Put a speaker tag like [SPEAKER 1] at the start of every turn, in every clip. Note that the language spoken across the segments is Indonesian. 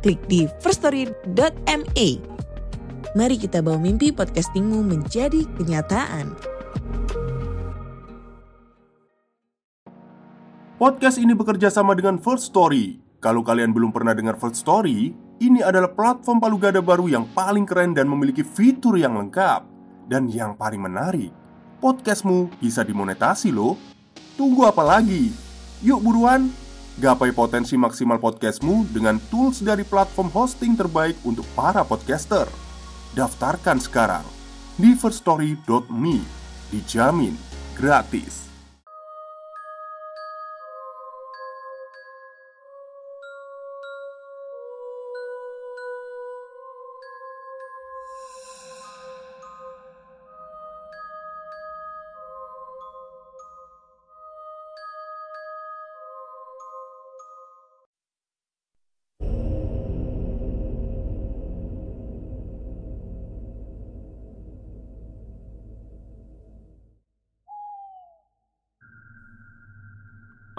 [SPEAKER 1] klik di firststory.me. Mari kita bawa mimpi podcastingmu menjadi kenyataan.
[SPEAKER 2] Podcast ini bekerja sama dengan First Story. Kalau kalian belum pernah dengar First Story, ini adalah platform palu gada baru yang paling keren dan memiliki fitur yang lengkap. Dan yang paling menarik, podcastmu bisa dimonetasi loh. Tunggu apa lagi? Yuk buruan, gapai potensi maksimal podcastmu dengan tools dari platform hosting terbaik untuk para podcaster. Daftarkan sekarang di firststory.me. Dijamin gratis.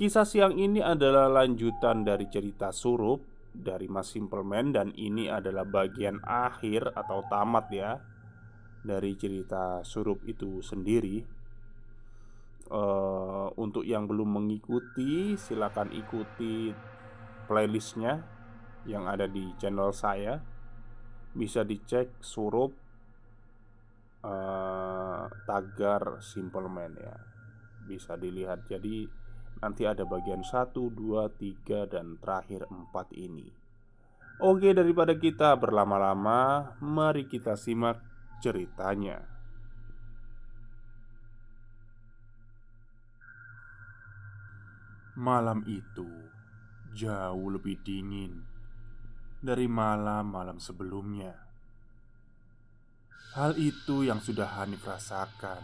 [SPEAKER 3] Kisah siang ini adalah lanjutan dari cerita surup dari Mas Simpleman dan ini adalah bagian akhir atau tamat ya dari cerita surup itu sendiri. Uh, untuk yang belum mengikuti, silakan ikuti playlistnya yang ada di channel saya. Bisa dicek surup uh, tagar Simpleman ya. Bisa dilihat. Jadi Nanti ada bagian 1, 2, 3, dan terakhir 4 ini. Oke daripada kita berlama-lama Mari kita simak ceritanya. Malam itu jauh lebih dingin dari malam-malam sebelumnya. Hal itu yang sudah Hanif rasakan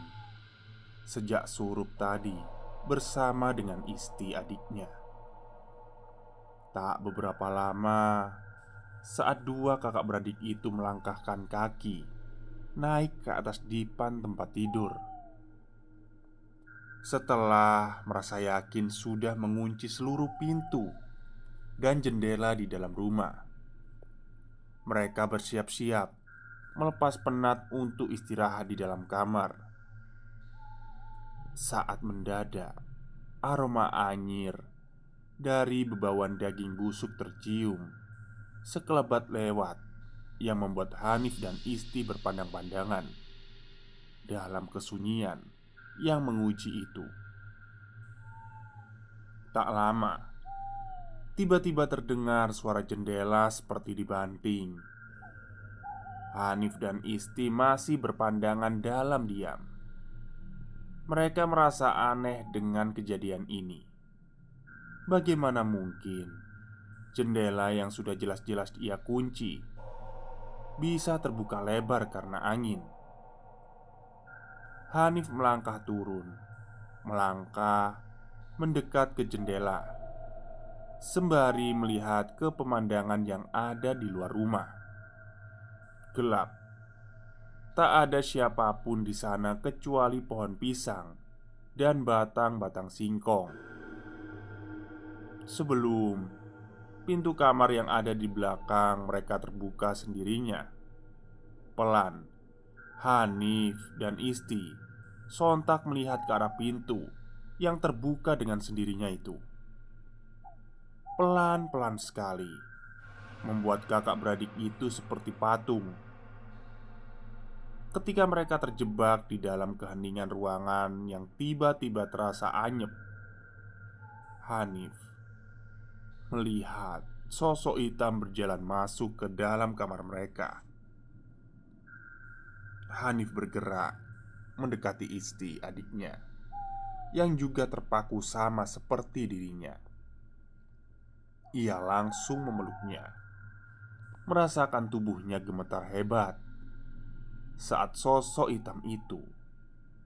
[SPEAKER 3] sejak surup tadi bersama dengan istri adiknya. Tak beberapa lama, saat dua kakak beradik itu melangkahkan kaki naik ke atas dipan tempat tidur. Setelah merasa yakin sudah mengunci seluruh pintu dan jendela di dalam rumah, mereka bersiap-siap melepas penat untuk istirahat di dalam kamar. Saat mendadak, aroma anyir dari bebawan daging busuk tercium sekelebat lewat yang membuat Hanif dan Isti berpandang-pandangan dalam kesunyian yang menguji itu. Tak lama, tiba-tiba terdengar suara jendela seperti dibanting. Hanif dan Isti masih berpandangan dalam diam. Mereka merasa aneh dengan kejadian ini. Bagaimana mungkin jendela yang sudah jelas-jelas ia kunci bisa terbuka lebar karena angin? Hanif melangkah turun, melangkah mendekat ke jendela, sembari melihat ke pemandangan yang ada di luar rumah. Gelap Tak ada siapa pun di sana kecuali pohon pisang dan batang-batang singkong. Sebelum pintu kamar yang ada di belakang mereka terbuka sendirinya, pelan Hanif dan Isti sontak melihat ke arah pintu yang terbuka dengan sendirinya itu. pelan-pelan sekali, membuat kakak beradik itu seperti patung. Ketika mereka terjebak di dalam keheningan ruangan yang tiba-tiba terasa anyep, Hanif melihat sosok hitam berjalan masuk ke dalam kamar mereka. Hanif bergerak mendekati Isti adiknya yang juga terpaku sama seperti dirinya. Ia langsung memeluknya, merasakan tubuhnya gemetar hebat saat sosok hitam itu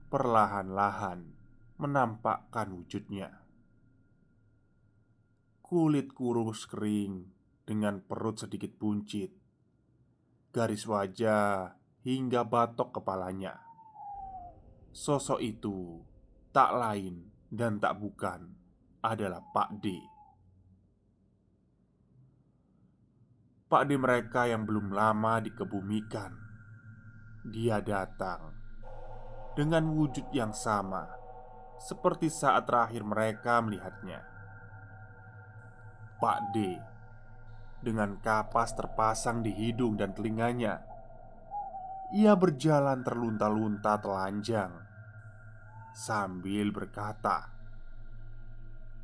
[SPEAKER 3] perlahan-lahan menampakkan wujudnya. Kulit kurus kering dengan perut sedikit buncit, garis wajah hingga batok kepalanya. Sosok itu tak lain dan tak bukan adalah Pak D. Pak D mereka yang belum lama dikebumikan Dia datang Dengan wujud yang sama Seperti saat terakhir mereka melihatnya Pak D Dengan kapas terpasang di hidung dan telinganya Ia berjalan terlunta-lunta telanjang Sambil berkata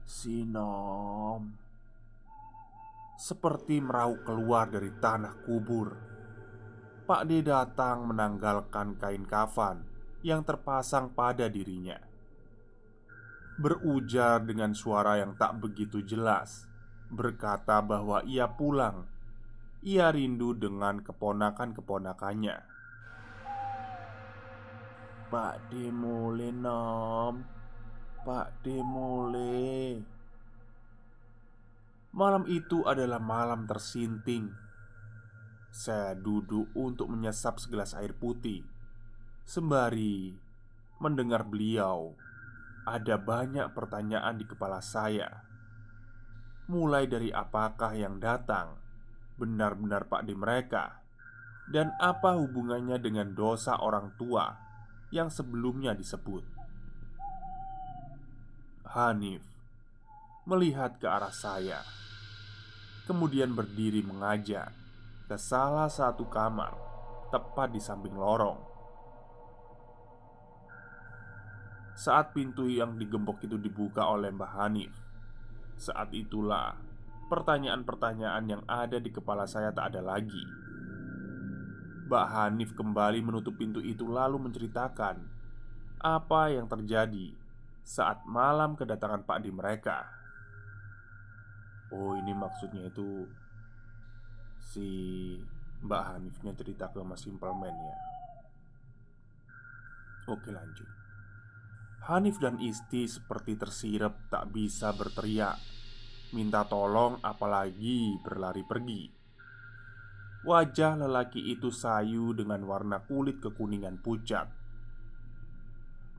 [SPEAKER 3] Sinom seperti meraup keluar dari tanah kubur. Pak D datang menanggalkan kain kafan yang terpasang pada dirinya. Berujar dengan suara yang tak begitu jelas, berkata bahwa ia pulang. Ia rindu dengan keponakan-keponakannya. Pak D mulai nom Pak D mulai Malam itu adalah malam tersinting. Saya duduk untuk menyesap segelas air putih, sembari mendengar beliau. Ada banyak pertanyaan di kepala saya, mulai dari apakah yang datang benar-benar Pak di mereka, dan apa hubungannya dengan dosa orang tua yang sebelumnya disebut. Hanif melihat ke arah saya kemudian berdiri mengajak ke salah satu kamar tepat di samping lorong. Saat pintu yang digembok itu dibuka oleh Mbah Hanif, saat itulah pertanyaan-pertanyaan yang ada di kepala saya tak ada lagi. Mbak Hanif kembali menutup pintu itu lalu menceritakan apa yang terjadi saat malam kedatangan Pak Di mereka. Oh ini maksudnya itu Si Mbak Hanifnya cerita ke Mas Simpleman ya. Oke lanjut. Hanif dan Isti seperti tersirap tak bisa berteriak Minta tolong apalagi berlari pergi. Wajah lelaki itu sayu dengan warna kulit kekuningan pucat.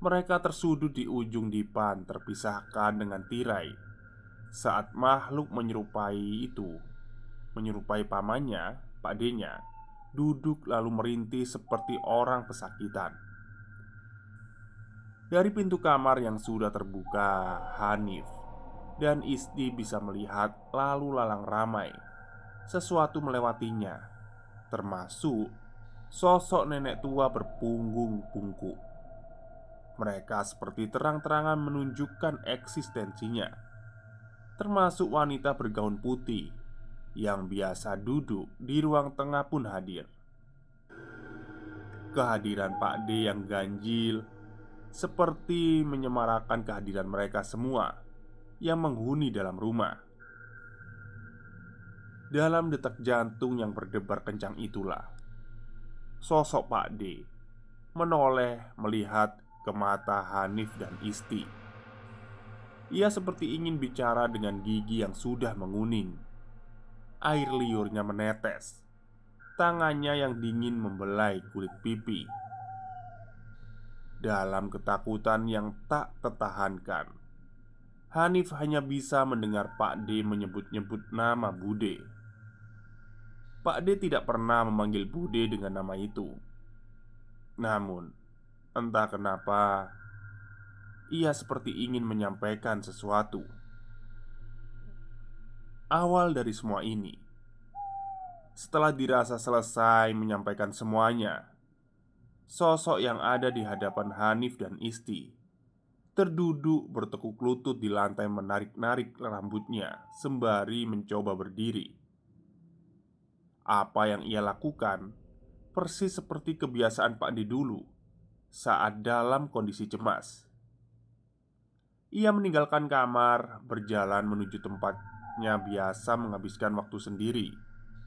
[SPEAKER 3] Mereka tersudut di ujung dipan terpisahkan dengan tirai saat makhluk menyerupai itu Menyerupai pamannya, Pak D-nya Duduk lalu merintih seperti orang pesakitan. Dari pintu kamar yang sudah terbuka Hanif dan Isti bisa melihat lalu lalang ramai Sesuatu melewatinya Termasuk sosok nenek tua berpunggung bungkuk Mereka seperti terang-terangan menunjukkan eksistensinya termasuk wanita bergaun putih yang biasa duduk di ruang tengah pun hadir. Kehadiran Pak D yang ganjil seperti menyemarakan kehadiran mereka semua yang menghuni dalam rumah. Dalam detak jantung yang berdebar kencang itulah sosok Pak D menoleh melihat ke mata Hanif dan Isti ia seperti ingin bicara dengan gigi yang sudah menguning. Air liurnya menetes. Tangannya yang dingin membelai kulit pipi. Dalam ketakutan yang tak tertahankan, Hanif hanya bisa mendengar Pak D menyebut-nyebut nama Bude. Pak D tidak pernah memanggil Bude dengan nama itu. Namun, entah kenapa ia seperti ingin menyampaikan sesuatu. Awal dari semua ini. Setelah dirasa selesai menyampaikan semuanya, sosok yang ada di hadapan Hanif dan Isti terduduk bertekuk lutut di lantai menarik-narik rambutnya sembari mencoba berdiri. Apa yang ia lakukan persis seperti kebiasaan Pak D dulu saat dalam kondisi cemas. Ia meninggalkan kamar, berjalan menuju tempatnya biasa menghabiskan waktu sendiri,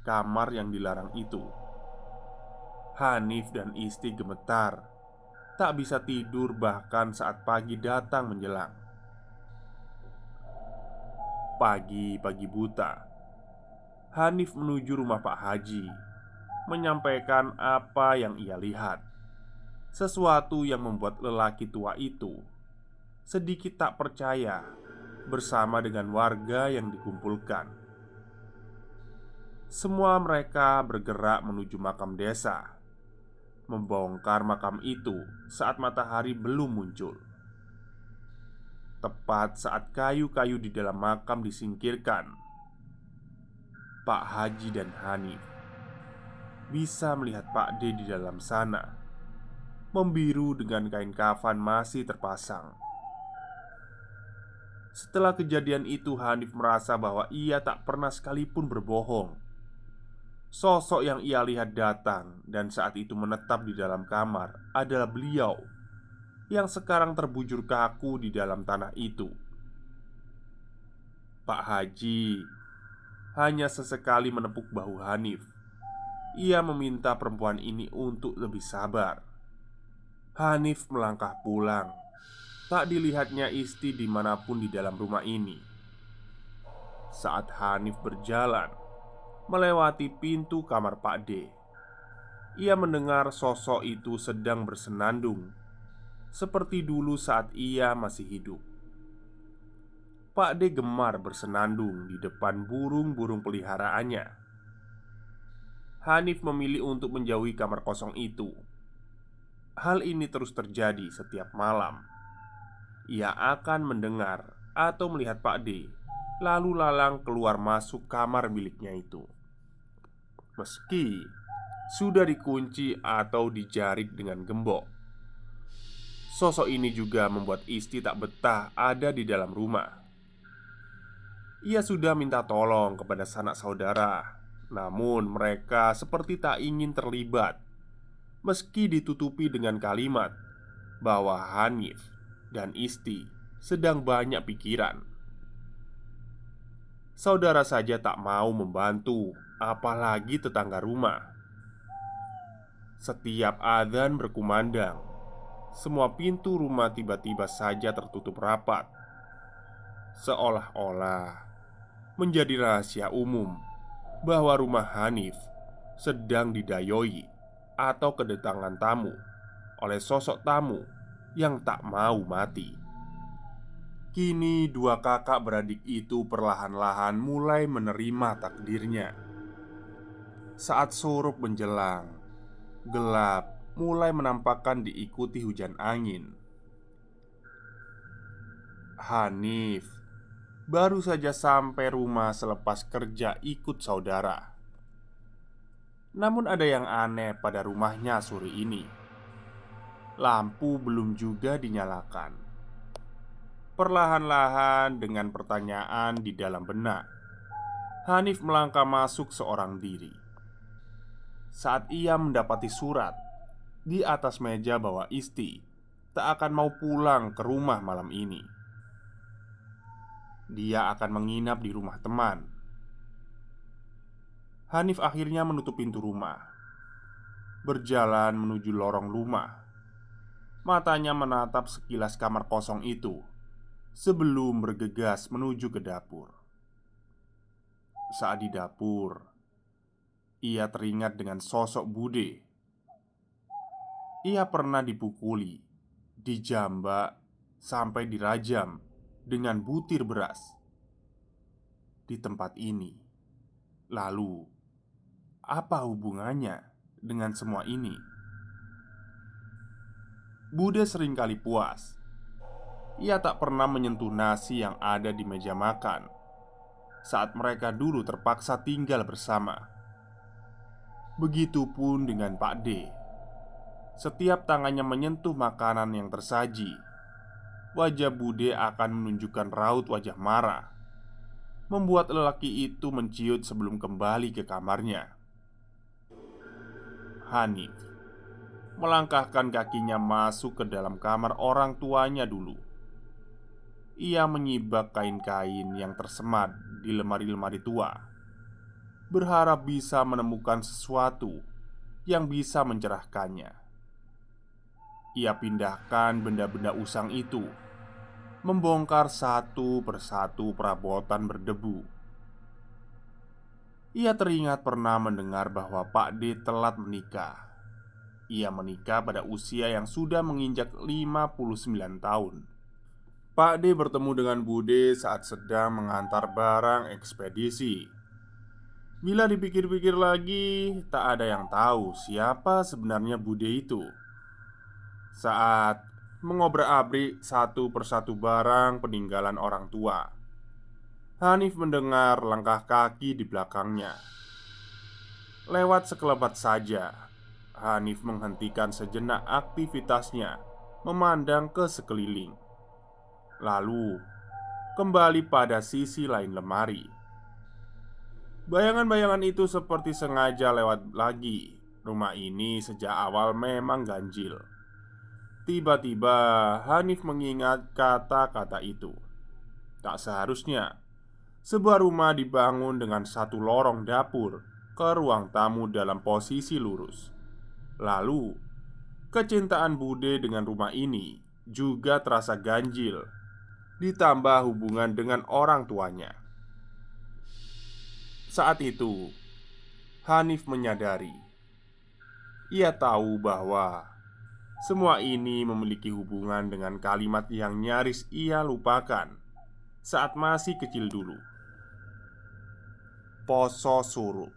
[SPEAKER 3] kamar yang dilarang itu. Hanif dan Isti gemetar, tak bisa tidur bahkan saat pagi datang menjelang. Pagi-pagi buta, Hanif menuju rumah Pak Haji, menyampaikan apa yang ia lihat. Sesuatu yang membuat lelaki tua itu sedikit tak percaya bersama dengan warga yang dikumpulkan. Semua mereka bergerak menuju makam desa, membongkar makam itu saat matahari belum muncul. Tepat saat kayu-kayu di dalam makam disingkirkan, Pak Haji dan Hanif bisa melihat Pak D di dalam sana, membiru dengan kain kafan masih terpasang. Setelah kejadian itu, Hanif merasa bahwa ia tak pernah sekalipun berbohong. Sosok yang ia lihat datang dan saat itu menetap di dalam kamar adalah beliau yang sekarang terbujur kaku di dalam tanah itu. Pak Haji hanya sesekali menepuk bahu Hanif. Ia meminta perempuan ini untuk lebih sabar. Hanif melangkah pulang Tak dilihatnya Isti di mana pun di dalam rumah ini. Saat Hanif berjalan Melewati pintu kamar Pak D Ia mendengar sosok itu sedang bersenandung Seperti dulu saat ia masih hidup. Pak D gemar bersenandung di depan burung-burung peliharaannya. Hanif memilih untuk menjauhi kamar kosong itu. Hal ini terus terjadi setiap malam ia akan mendengar atau melihat Pak D lalu lalang keluar masuk kamar miliknya itu. Meski sudah dikunci atau dijarik dengan gembok, sosok ini juga membuat Isti tak betah ada di dalam rumah. Ia sudah minta tolong kepada sanak saudara, namun mereka seperti tak ingin terlibat, meski ditutupi dengan kalimat bahwa Hanif dan Isti sedang banyak pikiran. Saudara saja tak mau membantu, apalagi tetangga rumah. Setiap adzan berkumandang, semua pintu rumah tiba-tiba saja tertutup rapat, seolah-olah menjadi rahasia umum bahwa rumah Hanif sedang didayoi atau kedatangan tamu oleh sosok tamu yang tak mau mati. Kini dua kakak beradik itu perlahan-lahan mulai menerima takdirnya. Saat surup menjelang, gelap mulai menampakkan diikuti hujan angin. Hanif baru saja sampai rumah selepas kerja ikut saudara. Namun ada yang aneh pada rumahnya sore ini lampu belum juga dinyalakan. Perlahan-lahan dengan pertanyaan di dalam benak, Hanif melangkah masuk seorang diri. Saat ia mendapati surat di atas meja bahwa Isti tak akan mau pulang ke rumah malam ini. Dia akan menginap di rumah teman. Hanif akhirnya menutup pintu rumah, berjalan menuju lorong rumah Matanya menatap sekilas kamar kosong itu sebelum bergegas menuju ke dapur. Saat di dapur, ia teringat dengan sosok Bude. Ia pernah dipukuli, dijambak, sampai dirajam dengan butir beras di tempat ini. Lalu, apa hubungannya dengan semua ini? Bude sering kali puas Ia tak pernah menyentuh nasi yang ada di meja makan saat mereka dulu terpaksa tinggal bersama. Begitupun dengan Pak D. Setiap tangannya menyentuh makanan yang tersaji, wajah Bude akan menunjukkan raut wajah marah, membuat lelaki itu menciut sebelum kembali ke kamarnya. Hanif melangkahkan kakinya masuk ke dalam kamar orang tuanya dulu. Ia menyibak kain-kain yang tersemat di lemari-lemari tua, berharap bisa menemukan sesuatu yang bisa mencerahkannya. Ia pindahkan benda-benda usang itu, membongkar satu persatu perabotan berdebu. Ia teringat pernah mendengar bahwa Pak D telat menikah. Ia menikah pada usia yang sudah menginjak 59 tahun. Pak D bertemu dengan Bude saat sedang mengantar barang ekspedisi. Bila dipikir-pikir lagi, tak ada yang tahu siapa sebenarnya Bude itu. Saat mengobrak-abrik satu persatu barang peninggalan orang tua, Hanif mendengar langkah kaki di belakangnya. Lewat sekelebat saja, Hanif menghentikan sejenak aktivitasnya, memandang ke sekeliling, lalu kembali pada sisi lain lemari. Bayangan-bayangan itu seperti sengaja lewat lagi. Rumah ini sejak awal memang ganjil. Tiba-tiba Hanif mengingat kata-kata itu. Tak seharusnya sebuah rumah dibangun dengan satu lorong dapur ke ruang tamu dalam posisi lurus. Lalu, kecintaan Bude dengan rumah ini juga terasa ganjil, ditambah hubungan dengan orang tuanya. Saat itu, Hanif menyadari ia tahu bahwa semua ini memiliki hubungan dengan kalimat yang nyaris ia lupakan saat masih kecil dulu. Poso surup.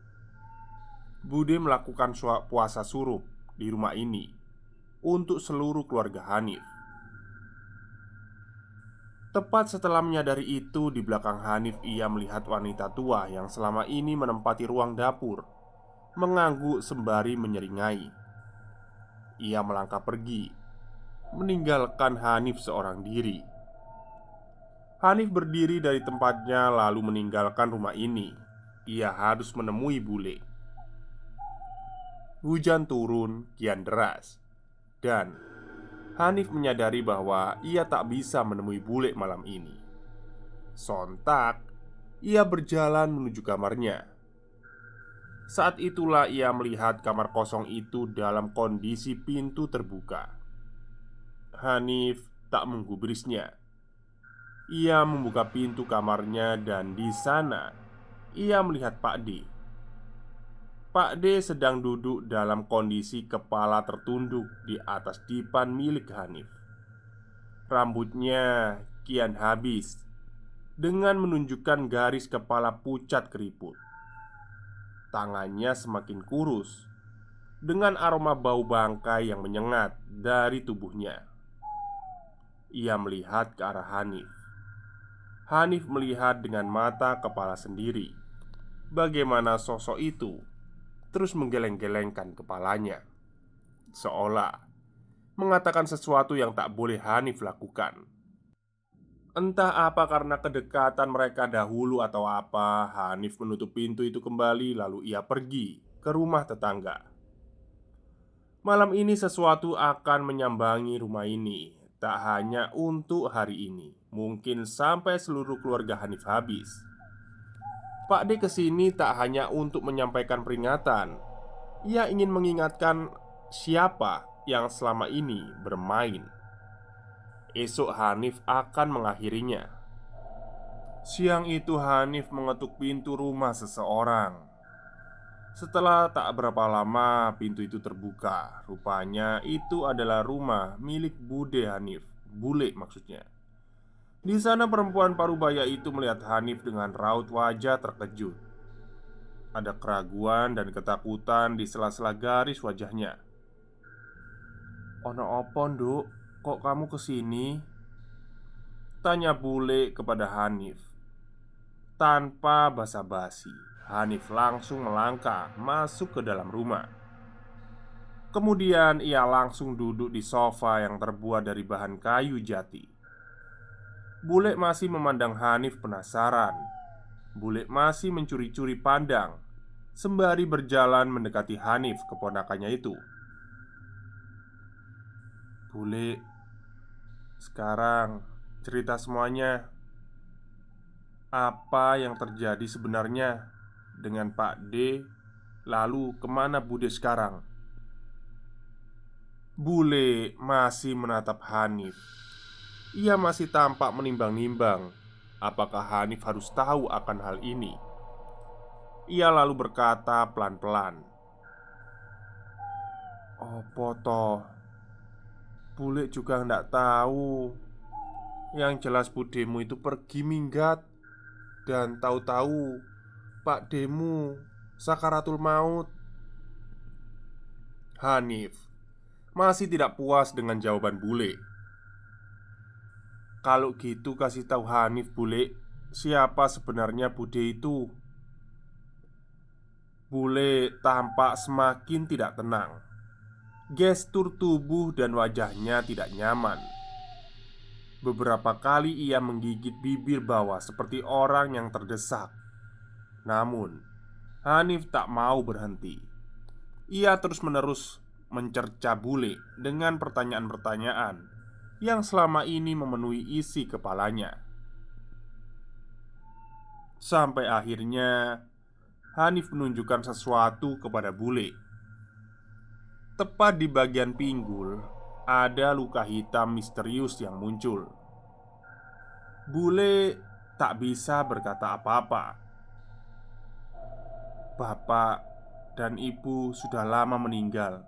[SPEAKER 3] Bude melakukan puasa surup di rumah ini untuk seluruh keluarga Hanif. Tepat setelah menyadari itu, di belakang Hanif ia melihat wanita tua yang selama ini menempati ruang dapur, mengangguk sembari menyeringai. Ia melangkah pergi, meninggalkan Hanif seorang diri. Hanif berdiri dari tempatnya, lalu meninggalkan rumah ini. Ia harus menemui bule. Hujan turun kian deras, dan Hanif menyadari bahwa ia tak bisa menemui bule malam ini. Sontak, ia berjalan menuju kamarnya. Saat itulah ia melihat kamar kosong itu dalam kondisi pintu terbuka. Hanif tak menggubrisnya. Ia membuka pintu kamarnya dan di sana ia melihat Pak D. Pak D sedang duduk dalam kondisi kepala tertunduk di atas dipan milik Hanif. Rambutnya kian habis dengan menunjukkan garis kepala pucat keriput. Tangannya semakin kurus Dengan aroma bau bangkai yang menyengat dari tubuhnya Ia melihat ke arah Hanif Hanif melihat dengan mata kepala sendiri Bagaimana sosok itu Terus menggeleng-gelengkan kepalanya. Seolah Mengatakan sesuatu yang tak boleh Hanif lakukan. Entah apa karena kedekatan mereka dahulu atau apa Hanif menutup pintu itu kembali lalu ia pergi ke rumah tetangga. Malam ini sesuatu akan menyambangi rumah ini Tak hanya untuk hari ini. Mungkin sampai seluruh keluarga Hanif habis Pak D ke sini tak hanya untuk menyampaikan peringatan. Ia ingin mengingatkan siapa yang selama ini bermain. Esok Hanif akan mengakhirinya. Siang itu Hanif mengetuk pintu rumah seseorang. Setelah tak berapa lama pintu itu terbuka. Rupanya itu adalah rumah milik Bude Hanif. Bule maksudnya Di sana perempuan parubaya itu melihat Hanif dengan raut wajah terkejut Ada keraguan dan ketakutan di sela-sela garis wajahnya Ono opo nduk Kok kamu ke sini? Tanya bule kepada Hanif Tanpa basa-basi, Hanif langsung melangkah masuk ke dalam rumah. Kemudian ia langsung duduk di sofa yang terbuat dari bahan kayu jati. Bule masih memandang Hanif penasaran. Bule masih mencuri-curi pandang sembari berjalan mendekati Hanif keponakannya itu. Bule, sekarang cerita semuanya. Apa yang terjadi sebenarnya dengan Pak D? Lalu ke mana Bude sekarang? Bule masih menatap Hanif. Ia masih tampak menimbang-nimbang apakah Hanif harus tahu akan hal ini. Ia lalu berkata pelan-pelan, "Oh, Poto, Bule juga nggak tahu. Yang jelas budemu itu pergi minggat. Dan tahu-tahu Pak Demu Sakaratul maut. Hanif Masih tidak puas dengan jawaban bule Kalau gitu kasih tahu Hanif bule Siapa sebenarnya Bude itu Bule tampak semakin tidak tenang Gestur tubuh dan wajahnya tidak nyaman. Beberapa kali ia menggigit bibir bawah seperti orang yang terdesak. Namun, Hanif tak mau berhenti. Ia terus-menerus mencerca bule dengan pertanyaan-pertanyaan yang selama ini memenuhi isi kepalanya. Sampai akhirnya Hanif menunjukkan sesuatu kepada bule Tepat di bagian pinggul ada luka hitam misterius yang muncul. Bule tak bisa berkata apa-apa. Bapak dan ibu sudah lama meninggal.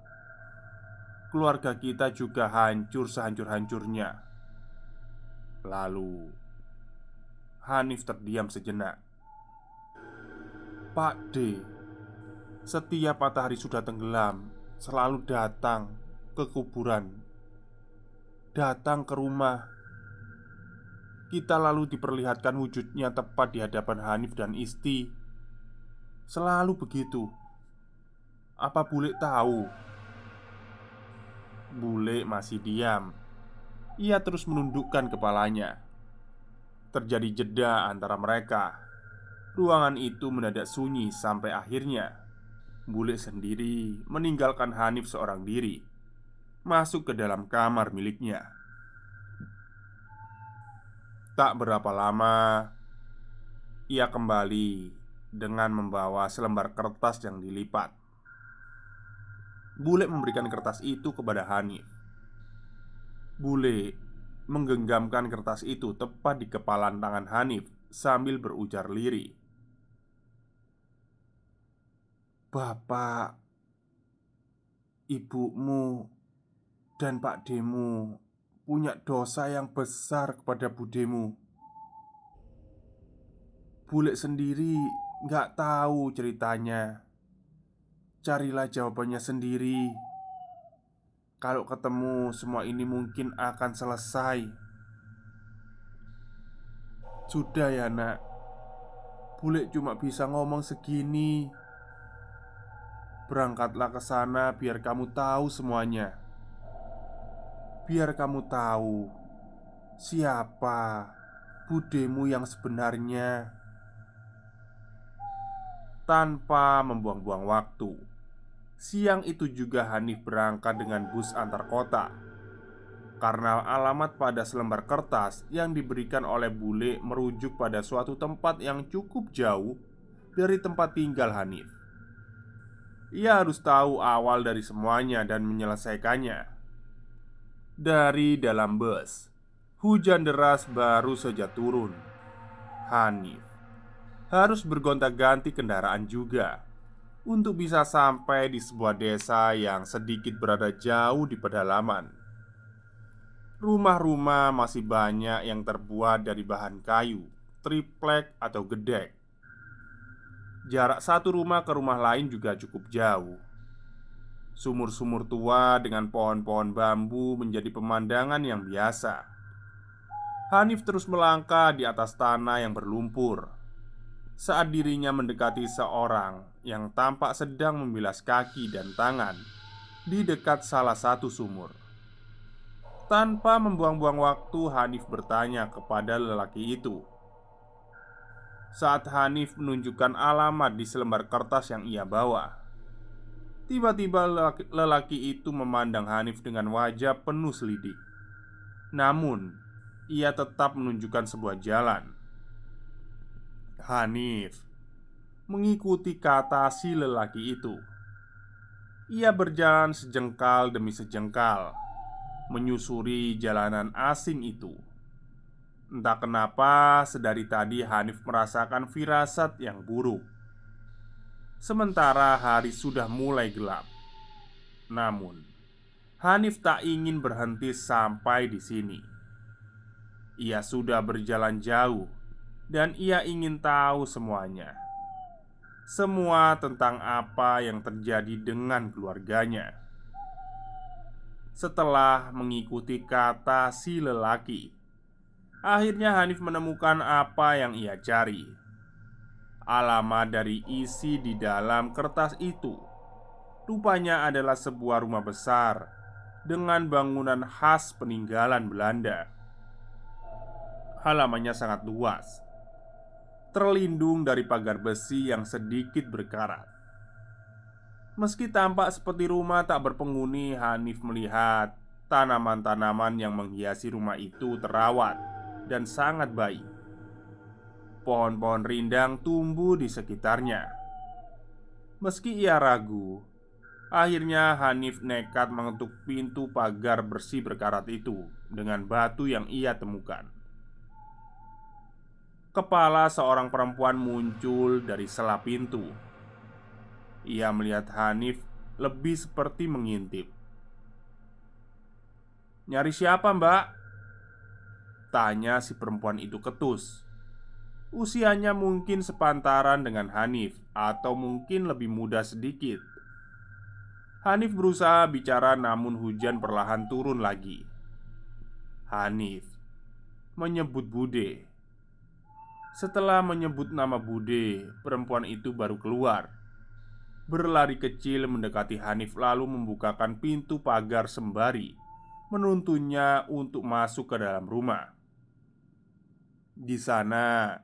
[SPEAKER 3] Keluarga kita juga hancur sehancur-hancurnya. Lalu Hanif terdiam sejenak. Pak D, setiap matahari sudah tenggelam selalu datang ke kuburan, datang ke rumah. Kita lalu diperlihatkan wujudnya tepat di hadapan Hanif dan Isti. Selalu begitu. Apa bule tahu? Bule masih diam. Ia terus menundukkan kepalanya. Terjadi jeda antara mereka. Ruangan itu mendadak sunyi sampai akhirnya Bule sendiri meninggalkan Hanif seorang diri Masuk ke dalam kamar miliknya Tak berapa lama Ia kembali dengan membawa selembar kertas yang dilipat Bule memberikan kertas itu kepada Hanif Bule menggenggamkan kertas itu tepat di kepalan tangan Hanif sambil berujar lirih Bapak, ibumu, dan Pak Demu punya dosa yang besar kepada Budemu. Bule sendiri nggak tahu ceritanya. Carilah jawabannya sendiri. Kalau ketemu, semua ini mungkin akan selesai. Sudah ya, Nak. Bule cuma bisa ngomong segini. Berangkatlah ke sana biar kamu tahu semuanya. Biar kamu tahu siapa budemu yang sebenarnya. Tanpa membuang-buang waktu, siang itu juga Hanif berangkat dengan bus antar kota. Karena alamat pada selembar kertas yang diberikan oleh bule merujuk pada suatu tempat yang cukup jauh dari tempat tinggal Hanif. Ia harus tahu awal dari semuanya dan menyelesaikannya. Dari dalam bus, hujan deras baru saja turun. Hanif harus bergonta-ganti kendaraan juga untuk bisa sampai di sebuah desa yang sedikit berada jauh di pedalaman. Rumah-rumah masih banyak yang terbuat dari bahan kayu, triplek atau gedek Jarak satu rumah ke rumah lain juga cukup jauh. Sumur-sumur tua dengan pohon-pohon bambu menjadi pemandangan yang biasa. Hanif terus melangkah di atas tanah yang berlumpur. saat dirinya mendekati seorang yang tampak sedang membilas kaki dan tangan di dekat salah satu sumur. Tanpa membuang-buang waktu, Hanif bertanya kepada lelaki itu. Saat Hanif menunjukkan alamat di selembar kertas yang ia bawa, tiba-tiba lelaki, lelaki itu memandang Hanif dengan wajah penuh selidik. Namun, ia tetap menunjukkan sebuah jalan. Hanif mengikuti kata si lelaki itu. Ia berjalan sejengkal demi sejengkal menyusuri jalanan asing itu. Entah kenapa, sedari tadi Hanif merasakan firasat yang buruk. Sementara hari sudah mulai gelap, namun Hanif tak ingin berhenti sampai di sini. Ia sudah berjalan jauh, dan ia ingin tahu semuanya. Semua tentang apa yang terjadi dengan keluarganya setelah mengikuti kata si lelaki. Akhirnya Hanif menemukan apa yang ia cari. Alamat dari isi di dalam kertas itu rupanya adalah sebuah rumah besar dengan bangunan khas peninggalan Belanda. Halamannya sangat luas, terlindung dari pagar besi yang sedikit berkarat. Meski tampak seperti rumah tak berpenghuni, Hanif melihat tanaman-tanaman yang menghiasi rumah itu terawat dan sangat baik. Pohon-pohon rindang tumbuh di sekitarnya. Meski ia ragu, akhirnya Hanif nekat mengetuk pintu pagar bersih berkarat itu dengan batu yang ia temukan. Kepala seorang perempuan muncul dari sela pintu ia melihat Hanif lebih seperti mengintip. "Nyari siapa, Mbak?" tanya si perempuan itu ketus. Usianya mungkin sepantaran dengan Hanif, atau mungkin lebih muda sedikit. Hanif berusaha bicara, namun hujan perlahan turun lagi. Hanif menyebut Bude. Setelah menyebut nama Bude, perempuan itu baru keluar berlari kecil mendekati Hanif lalu membukakan pintu pagar sembari menuntunnya untuk masuk ke dalam rumah. Di sana,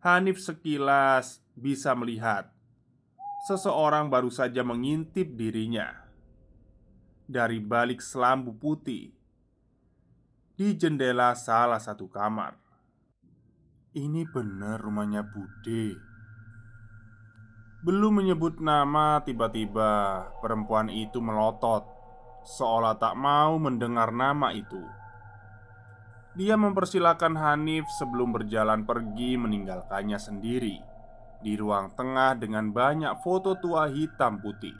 [SPEAKER 3] Hanif sekilas bisa melihat seseorang baru saja mengintip dirinya dari balik selambu putih di jendela salah satu kamar. Ini benar rumahnya Bude. Belum menyebut nama, tiba-tiba perempuan itu melotot, seolah tak mau mendengar nama itu. Dia mempersilahkan Hanif sebelum berjalan pergi meninggalkannya sendiri di ruang tengah dengan banyak foto tua hitam putih.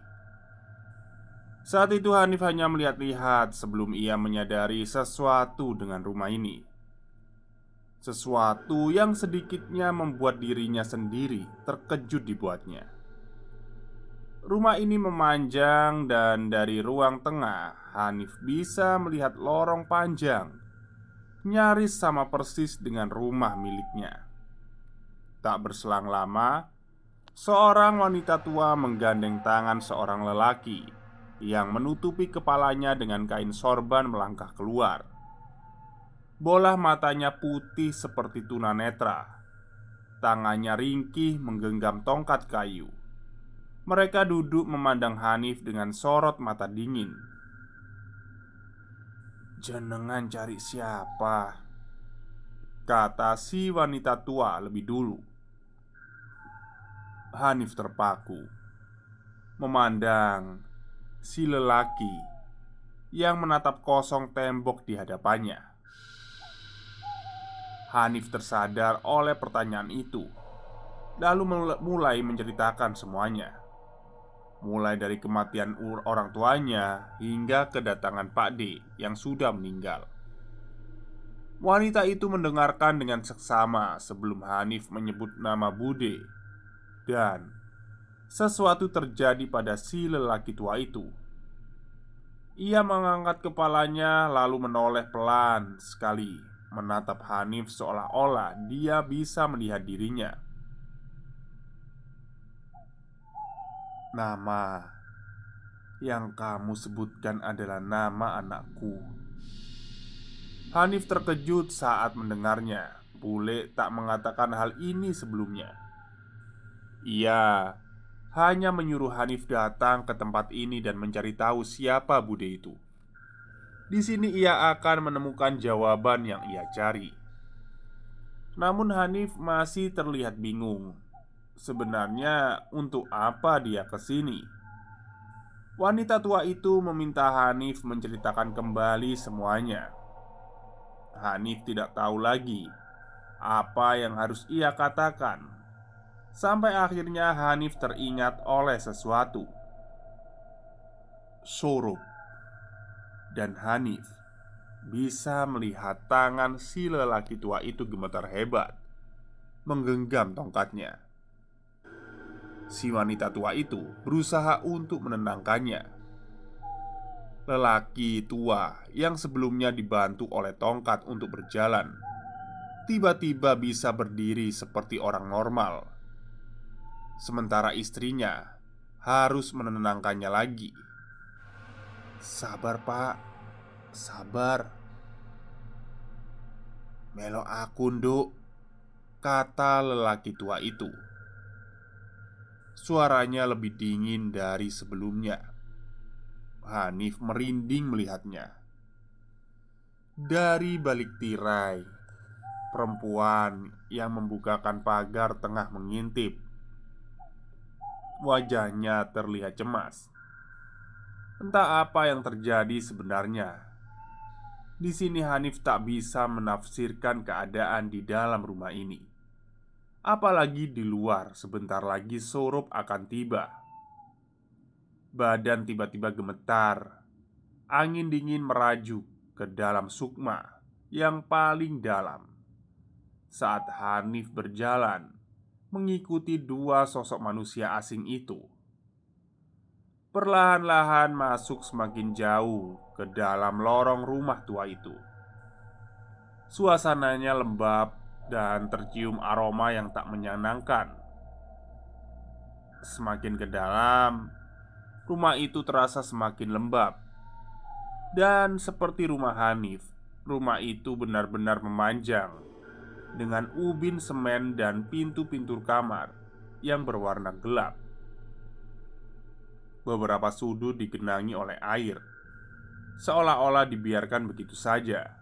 [SPEAKER 3] Saat itu Hanif hanya melihat-lihat sebelum ia menyadari sesuatu dengan rumah ini. Sesuatu yang sedikitnya membuat dirinya sendiri terkejut dibuatnya. Rumah ini memanjang dan dari ruang tengah Hanif bisa melihat lorong panjang Nyaris sama persis dengan rumah miliknya Tak berselang lama Seorang wanita tua menggandeng tangan seorang lelaki Yang menutupi kepalanya dengan kain sorban melangkah keluar Bola matanya putih seperti tunanetra Tangannya ringkih menggenggam tongkat kayu mereka duduk memandang Hanif dengan sorot mata dingin. "Jenengan cari siapa?" kata si wanita tua lebih dulu. Hanif terpaku memandang si lelaki yang menatap kosong tembok di hadapannya. Hanif tersadar oleh pertanyaan itu, lalu mulai menceritakan semuanya mulai dari kematian orang tuanya hingga kedatangan Pak D yang sudah meninggal. Wanita itu mendengarkan dengan seksama sebelum Hanif menyebut nama Bude, dan sesuatu terjadi pada si lelaki tua itu. Ia mengangkat kepalanya, lalu menoleh pelan sekali, menatap Hanif seolah-olah dia bisa melihat dirinya. Nama yang kamu sebutkan adalah nama anakku. Hanif terkejut saat mendengarnya. Bule tak mengatakan hal ini sebelumnya. Ia hanya menyuruh Hanif datang ke tempat ini dan mencari tahu siapa Bude itu. Di sini ia akan menemukan jawaban yang ia cari. Namun Hanif masih terlihat bingung. Sebenarnya untuk apa dia ke sini? Wanita tua itu meminta Hanif menceritakan kembali semuanya. Hanif tidak tahu lagi apa yang harus ia katakan Sampai akhirnya Hanif teringat oleh sesuatu Surup Dan Hanif bisa melihat tangan si lelaki tua itu gemetar hebat Menggenggam tongkatnya. Si wanita tua itu berusaha untuk menenangkannya. Lelaki tua yang sebelumnya dibantu oleh tongkat untuk berjalan tiba-tiba bisa berdiri seperti orang normal, sementara istrinya harus menenangkannya lagi. "Sabar, Pak, sabar." "Melo aku, Nduk," kata lelaki tua itu. Suaranya lebih dingin dari sebelumnya. Hanif merinding melihatnya. Dari balik tirai Perempuan yang membukakan pagar tengah mengintip. Wajahnya terlihat cemas. Entah apa yang terjadi sebenarnya. Di sini Hanif tak bisa menafsirkan keadaan di dalam rumah ini. Apalagi di luar, sebentar lagi Sorup akan tiba. Badan tiba-tiba gemetar. Angin dingin merajuk ke dalam sukma yang paling dalam saat Hanif berjalan mengikuti dua sosok manusia asing itu. Perlahan-lahan masuk semakin jauh ke dalam lorong rumah tua itu. Suasananya lembab dan tercium aroma yang tak menyenangkan. Semakin ke dalam, rumah itu terasa semakin lembab. Dan seperti rumah Hanif, rumah itu benar-benar memanjang dengan ubin semen dan pintu-pintu kamar yang berwarna gelap. Beberapa sudut digenangi oleh air, seolah-olah dibiarkan begitu saja.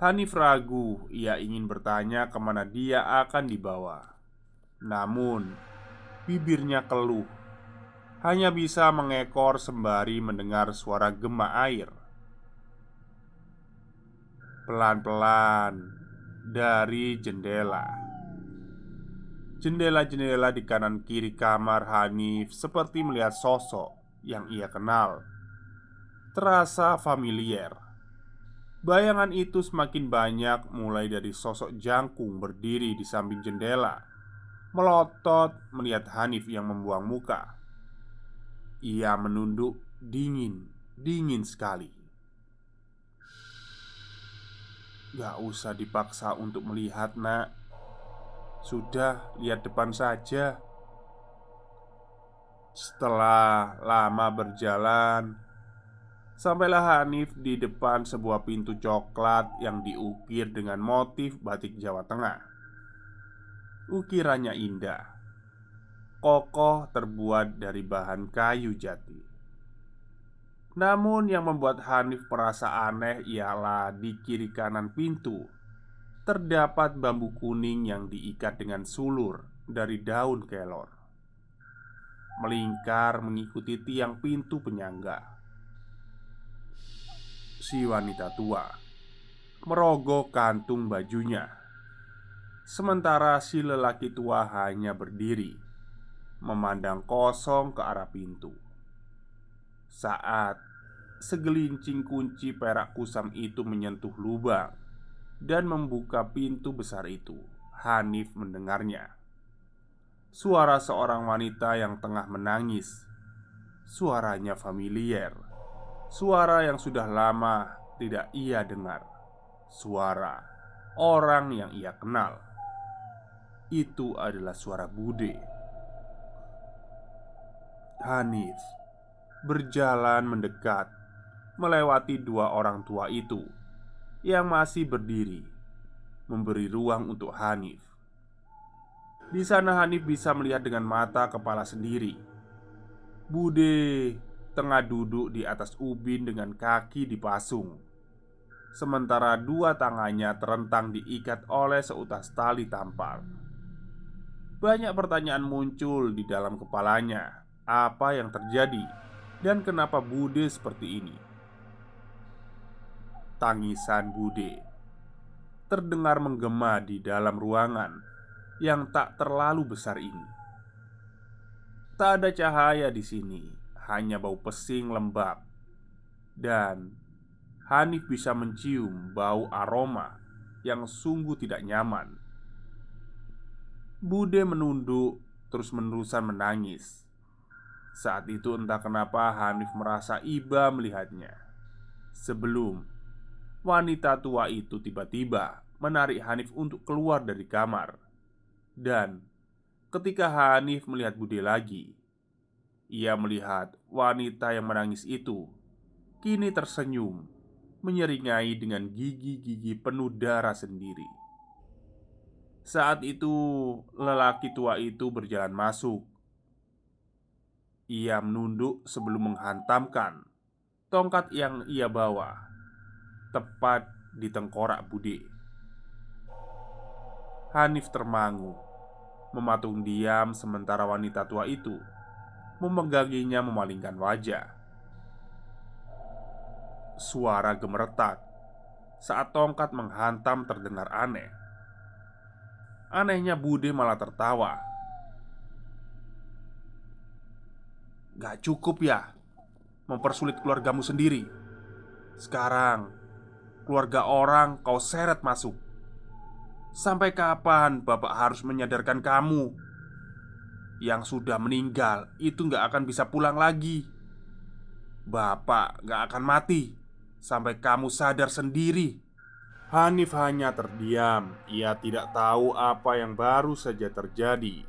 [SPEAKER 3] Hanif ragu ia ingin bertanya ke mana dia akan dibawa. Namun, bibirnya keluh hanya bisa mengekor sembari mendengar suara gema air. Pelan-pelan dari jendela. Jendela-jendela di kanan kiri kamar Hanif seperti melihat sosok yang ia kenal. Terasa familiar. Bayangan itu semakin banyak mulai dari sosok jangkung berdiri di samping jendela Melotot melihat Hanif yang membuang muka Ia menunduk dingin, dingin sekali Gak usah dipaksa untuk melihat nak Sudah lihat depan saja. Setelah lama berjalan Sampailah Hanif di depan sebuah pintu coklat yang diukir dengan motif batik Jawa Tengah. Ukirannya indah. Kokoh terbuat dari bahan kayu jati. Namun yang membuat Hanif merasa aneh ialah di kiri kanan pintu Terdapat bambu kuning yang diikat dengan sulur dari daun kelor. Melingkar mengikuti tiang pintu penyangga. Si wanita tua Merogoh kantung bajunya. Sementara si lelaki tua hanya berdiri Memandang kosong ke arah pintu. Saat segelincing kunci perak kusam itu menyentuh lubang dan membuka pintu besar itu, Hanif mendengarnya. Suara seorang wanita yang tengah menangis. Suaranya familiar. Suara yang sudah lama tidak ia dengar. Suara orang yang ia kenal. Itu adalah suara Bude. Hanif berjalan mendekat, melewati dua orang tua itu yang masih berdiri, memberi ruang untuk Hanif. Di sana, Hanif bisa melihat dengan mata kepala sendiri. Bude tengah duduk di atas ubin dengan kaki dipasung, sementara dua tangannya terentang diikat oleh seutas tali tampar. Banyak pertanyaan muncul di dalam kepalanya. Apa yang terjadi dan kenapa Bude seperti ini? Tangisan Bude terdengar menggema di dalam ruangan yang tak terlalu besar ini. Tak ada cahaya di sini, hanya bau pesing lembab, dan Hanif bisa mencium bau aroma yang sungguh tidak nyaman. Bude menunduk, terus-menerusan menangis. Saat itu, entah kenapa Hanif merasa iba melihatnya. Sebelum wanita tua itu tiba-tiba menarik Hanif untuk keluar dari kamar. Dan ketika Hanif melihat Bude lagi, ia melihat wanita yang menangis itu kini tersenyum, menyeringai dengan gigi-gigi penuh darah sendiri. Saat itu, lelaki tua itu berjalan masuk. Ia menunduk sebelum menghantamkan tongkat yang ia bawa tepat di tengkorak Bude. Hanif termangu, mematung diam sementara wanita tua itu memeganginya memalingkan wajah. Suara gemeretak saat tongkat menghantam terdengar aneh. Anehnya Bude malah tertawa. Gak cukup ya mempersulit keluargamu sendiri. Sekarang keluarga orang kau seret masuk. Sampai kapan bapak harus menyadarkan kamu yang sudah meninggal itu nggak akan bisa pulang lagi? Bapak nggak akan mati sampai kamu sadar sendiri. Hanif hanya terdiam. Ia tidak tahu apa yang baru saja terjadi.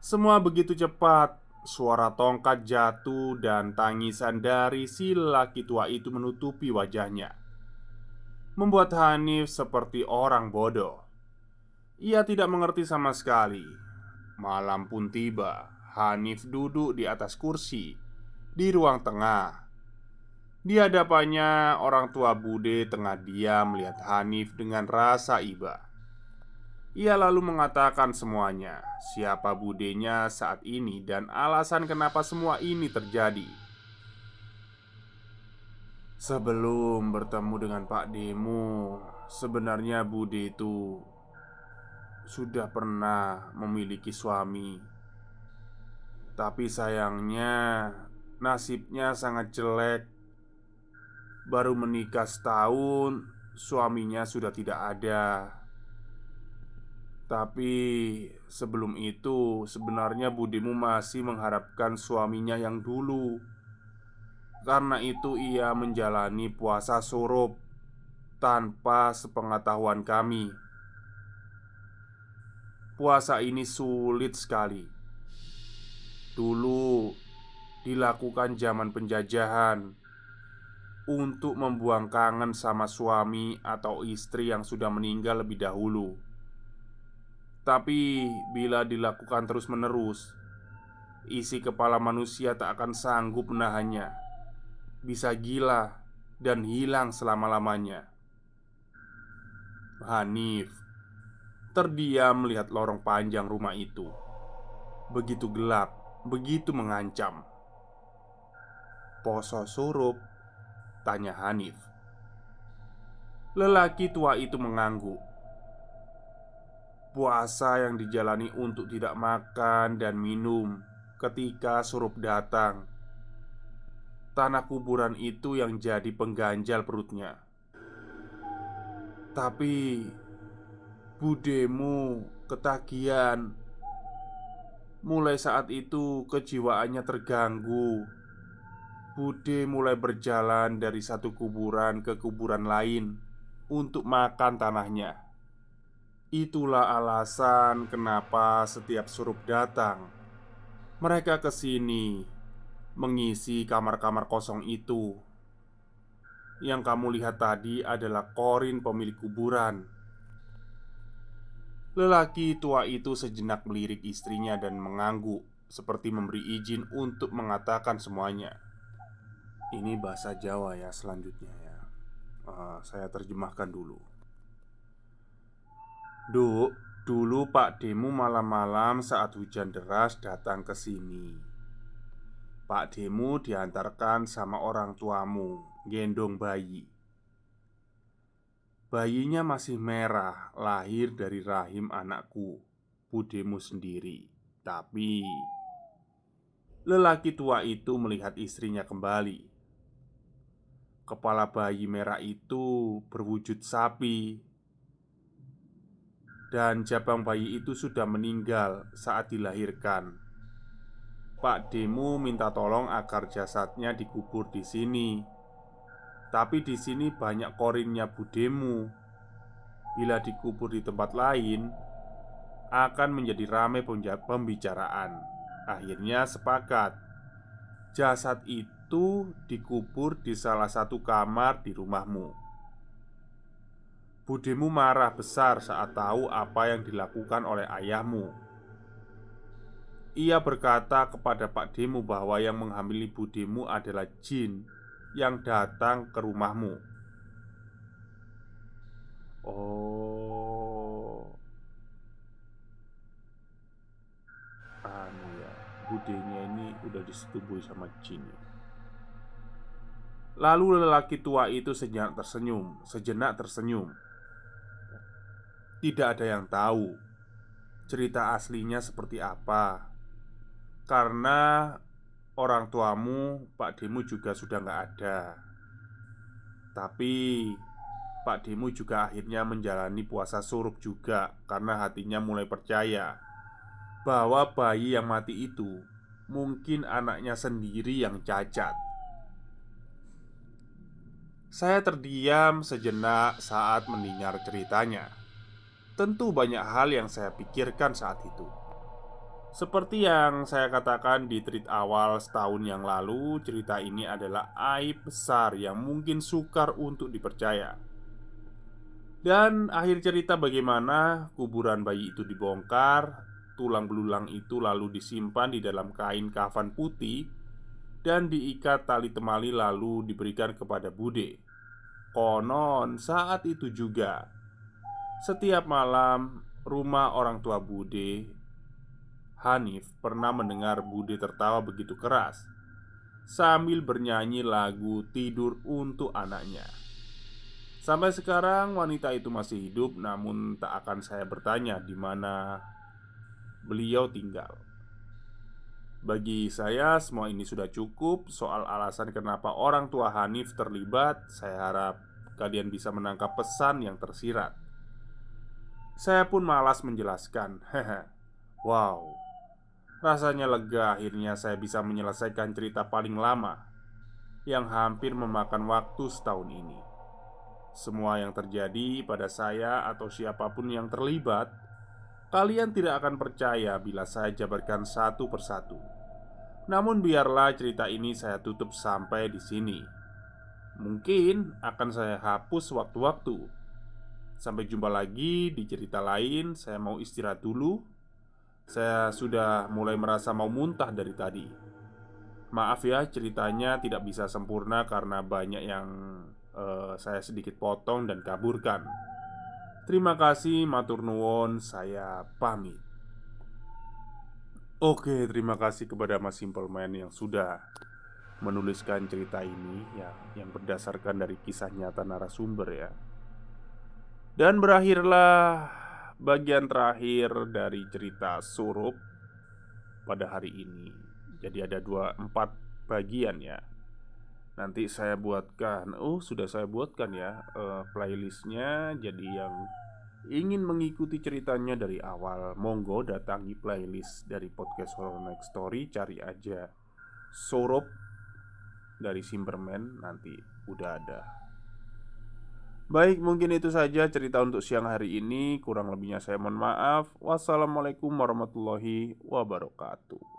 [SPEAKER 3] Semua begitu cepat. Suara tongkat jatuh dan tangisan dari si laki tua itu menutupi wajahnya membuat Hanif seperti orang bodoh. Ia tidak mengerti sama sekali. Malam pun tiba. Hanif duduk di atas kursi di ruang tengah. Di hadapannya, orang tua Bude tengah diam melihat Hanif dengan rasa iba. Ia lalu mengatakan semuanya, siapa budenya saat ini dan alasan kenapa semua ini terjadi. Sebelum bertemu dengan Pak Demo, sebenarnya Bude itu sudah pernah memiliki suami. Tapi sayangnya nasibnya sangat jelek. Baru menikah setahun, suaminya sudah tidak ada. Tapi sebelum itu, sebenarnya Budemu masih mengharapkan suaminya yang dulu karena itu ia menjalani puasa surup tanpa sepengetahuan kami. Puasa ini sulit sekali. Dulu dilakukan zaman penjajahan untuk membuang kangen sama suami atau istri yang sudah meninggal lebih dahulu. Tapi bila dilakukan terus-menerus, isi kepala manusia tak akan sanggup menahannya bisa gila dan hilang selama-lamanya. Hanif terdiam melihat lorong panjang rumah itu. Begitu gelap, begitu mengancam. Poso surup, tanya Hanif. Lelaki tua itu mengangguk. Puasa yang dijalani untuk tidak makan dan minum ketika surup datang Tanah kuburan itu yang jadi pengganjal perutnya. Tapi Budemu ketagihan Mulai saat itu kejiwaannya terganggu. Bude mulai berjalan dari satu kuburan ke kuburan lain Untuk makan tanahnya. Itulah alasan kenapa setiap surup datang Mereka ke sini mengisi kamar-kamar kosong itu. Yang kamu lihat tadi adalah Korin pemilik kuburan. Lelaki tua itu sejenak melirik istrinya dan mengangguk seperti memberi izin untuk mengatakan semuanya. Ini bahasa Jawa ya selanjutnya ya. Uh, saya terjemahkan dulu. Duk, dulu Pak Demu malam-malam saat hujan deras datang ke sini. Pak Demu diantarkan sama orang tuamu, gendong bayi. Bayinya masih merah, lahir dari rahim anakku, Budemu sendiri. Tapi lelaki tua itu melihat istrinya kembali. Kepala bayi merah itu berwujud sapi dan jabang bayi itu sudah meninggal saat dilahirkan. Pak Demu minta tolong agar jasadnya dikubur di sini. Tapi di sini banyak korinnya Budemu. Bila dikubur di tempat lain, akan menjadi ramai pembicaraan. Akhirnya sepakat. Jasad itu dikubur di salah satu kamar di rumahmu. Budemu marah besar saat tahu apa yang dilakukan oleh ayahmu. Ia berkata kepada Pak Demu bahwa yang menghamili Budemu adalah jin yang datang ke rumahmu. Oh, anu ya, budenya ini udah disetubui sama jin. Ya. Lalu lelaki tua itu sejenak tersenyum, sejenak tersenyum. Tidak ada yang tahu cerita aslinya seperti apa, karena orang tuamu, Pak Demu, juga sudah nggak ada. Tapi Pak Demu juga akhirnya menjalani puasa surup juga karena hatinya mulai percaya bahwa bayi yang mati itu mungkin anaknya sendiri yang cacat. Saya terdiam sejenak saat mendengar ceritanya. Tentu banyak hal yang saya pikirkan saat itu Seperti yang saya katakan di tweet awal setahun yang lalu Cerita ini adalah aib besar yang mungkin sukar untuk dipercaya. Dan akhir cerita bagaimana kuburan bayi itu dibongkar Tulang belulang itu lalu disimpan di dalam kain kafan putih Dan diikat tali temali lalu diberikan kepada Bude. Konon saat itu juga setiap malam, rumah orang tua Bude Hanif pernah mendengar Bude tertawa begitu keras sambil bernyanyi lagu tidur untuk anaknya. Sampai sekarang wanita itu masih hidup, namun tak akan saya bertanya di mana beliau tinggal. Bagi saya, semua ini sudah cukup soal alasan kenapa orang tua Hanif terlibat. Saya harap kalian bisa menangkap pesan yang tersirat. Saya pun malas menjelaskan. Hehe. wow. Rasanya lega akhirnya saya bisa menyelesaikan cerita paling lama yang hampir memakan waktu setahun ini. Semua yang terjadi pada saya atau siapa pun yang terlibat, kalian tidak akan percaya bila saya jabarkan satu persatu. Namun biarlah cerita ini saya tutup sampai di sini. Mungkin akan saya hapus waktu-waktu Sampai jumpa lagi di cerita lain. Saya mau istirahat dulu. Saya sudah mulai merasa mau muntah dari tadi. Maaf ya, ceritanya tidak bisa sempurna karena banyak yang uh, saya sedikit potong dan kaburkan. Terima kasih, matur nuwun. Saya pamit. Oke, terima kasih kepada Mas Simple Man yang sudah menuliskan cerita ini ya, yang berdasarkan dari kisah nyata narasumber ya. Dan berakhirlah bagian terakhir dari cerita surup pada hari ini. Jadi ada dua, empat bagian ya. Nanti saya buatkan, oh sudah saya buatkan ya uh, playlistnya. Jadi yang ingin mengikuti ceritanya dari awal Monggo datangi playlist dari podcast Horror Next Story Cari aja Surup dari Simperman nanti udah ada Baik, mungkin itu saja cerita untuk siang hari ini. Kurang lebihnya saya mohon maaf. Wassalamualaikum warahmatullahi wabarakatuh.